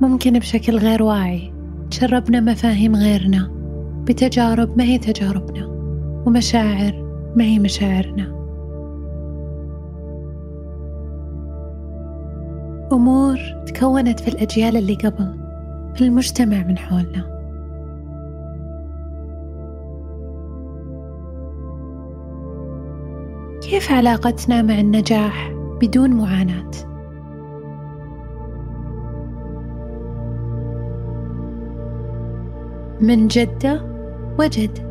ممكن بشكل غير واعي. تشربنا مفاهيم غيرنا. بتجارب ما هي تجاربنا. ومشاعر ما هي مشاعرنا. أمور تكونت في الأجيال اللي قبل. في المجتمع من حولنا. كيف علاقتنا مع النجاح بدون معاناة؟ من جدة وجد.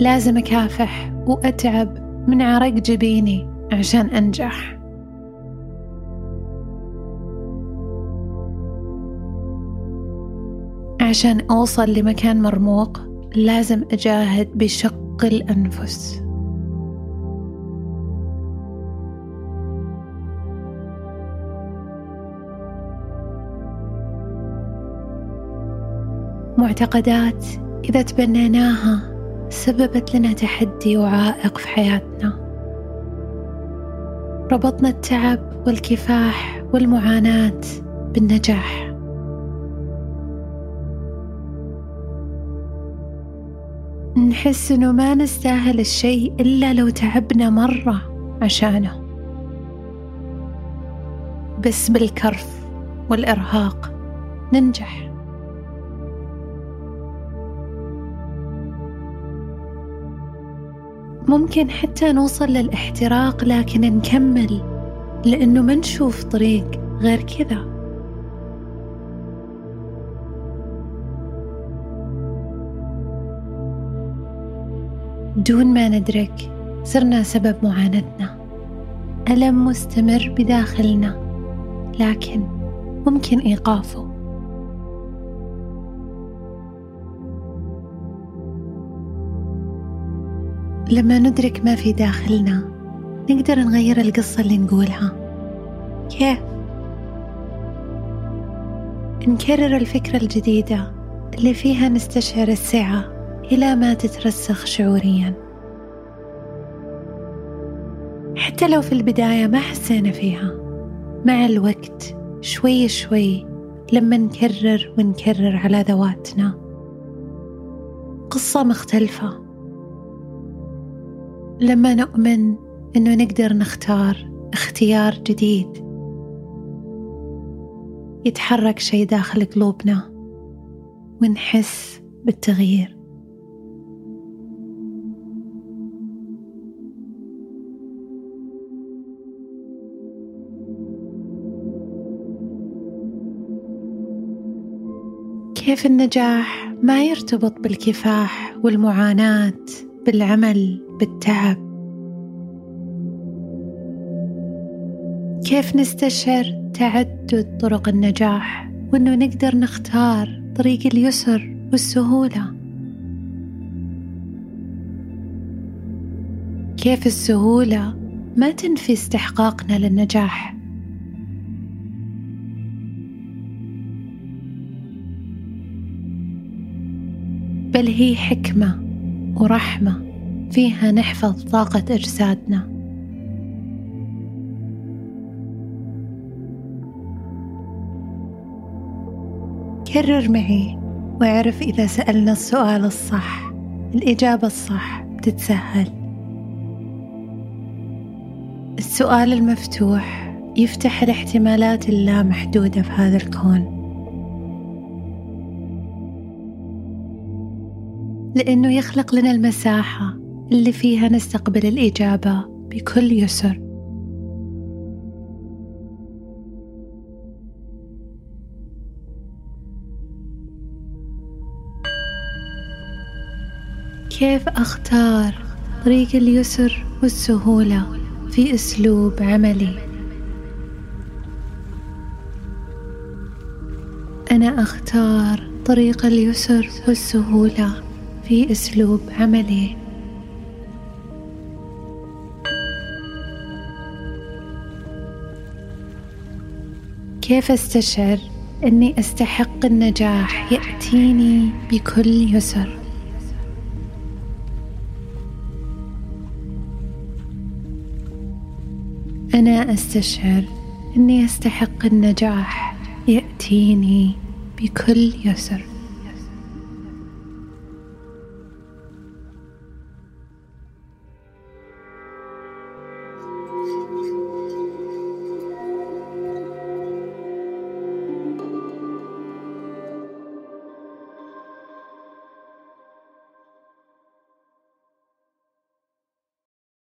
لازم أكافح وأتعب من عرق جبيني عشان أنجح. عشان أوصل لمكان مرموق لازم أجاهد بشق الأنفس. معتقدات إذا تبنيناها سببت لنا تحدي وعائق في حياتنا. ربطنا التعب والكفاح والمعاناة بالنجاح. نحس إنه ما نستاهل الشيء إلا لو تعبنا مرة عشانه. بس بالكرف والإرهاق ننجح. ممكن حتى نوصل للاحتراق لكن نكمل لأنه ما نشوف طريق غير كذا. دون ما ندرك صرنا سبب معاناتنا. ألم مستمر بداخلنا لكن ممكن إيقافه. لما ندرك ما في داخلنا نقدر نغير القصة اللي نقولها. كيف؟ نكرر الفكرة الجديدة اللي فيها نستشعر السعة إلى ما تترسخ شعوريا. حتى لو في البداية ما حسينا فيها مع الوقت شوي شوي لما نكرر ونكرر على ذواتنا. قصة مختلفة. لما نؤمن إنه نقدر نختار اختيار جديد يتحرك شيء داخل قلوبنا ونحس بالتغيير. كيف النجاح ما يرتبط بالكفاح والمعاناة بالعمل بالتعب. كيف نستشعر تعدد طرق النجاح وإنه نقدر نختار طريق اليسر والسهولة؟ كيف السهولة ما تنفي استحقاقنا للنجاح؟ بل هي حكمة ورحمة فيها نحفظ طاقة أجسادنا كرر معي واعرف إذا سألنا السؤال الصح. الإجابة الصح بتتسهل السؤال المفتوح يفتح الاحتمالات اللامحدودة في هذا الكون. لأنه يخلق لنا المساحة اللي فيها نستقبل الإجابة بكل يسر. كيف أختار طريق اليسر والسهولة في أسلوب عملي؟ أنا أختار طريق اليسر والسهولة في أسلوب عملي. كيف أستشعر أني أستحق النجاح يأتيني بكل يسر؟ أنا أنا أستشعر أني أستحق النجاح يأتيني بكل يسر.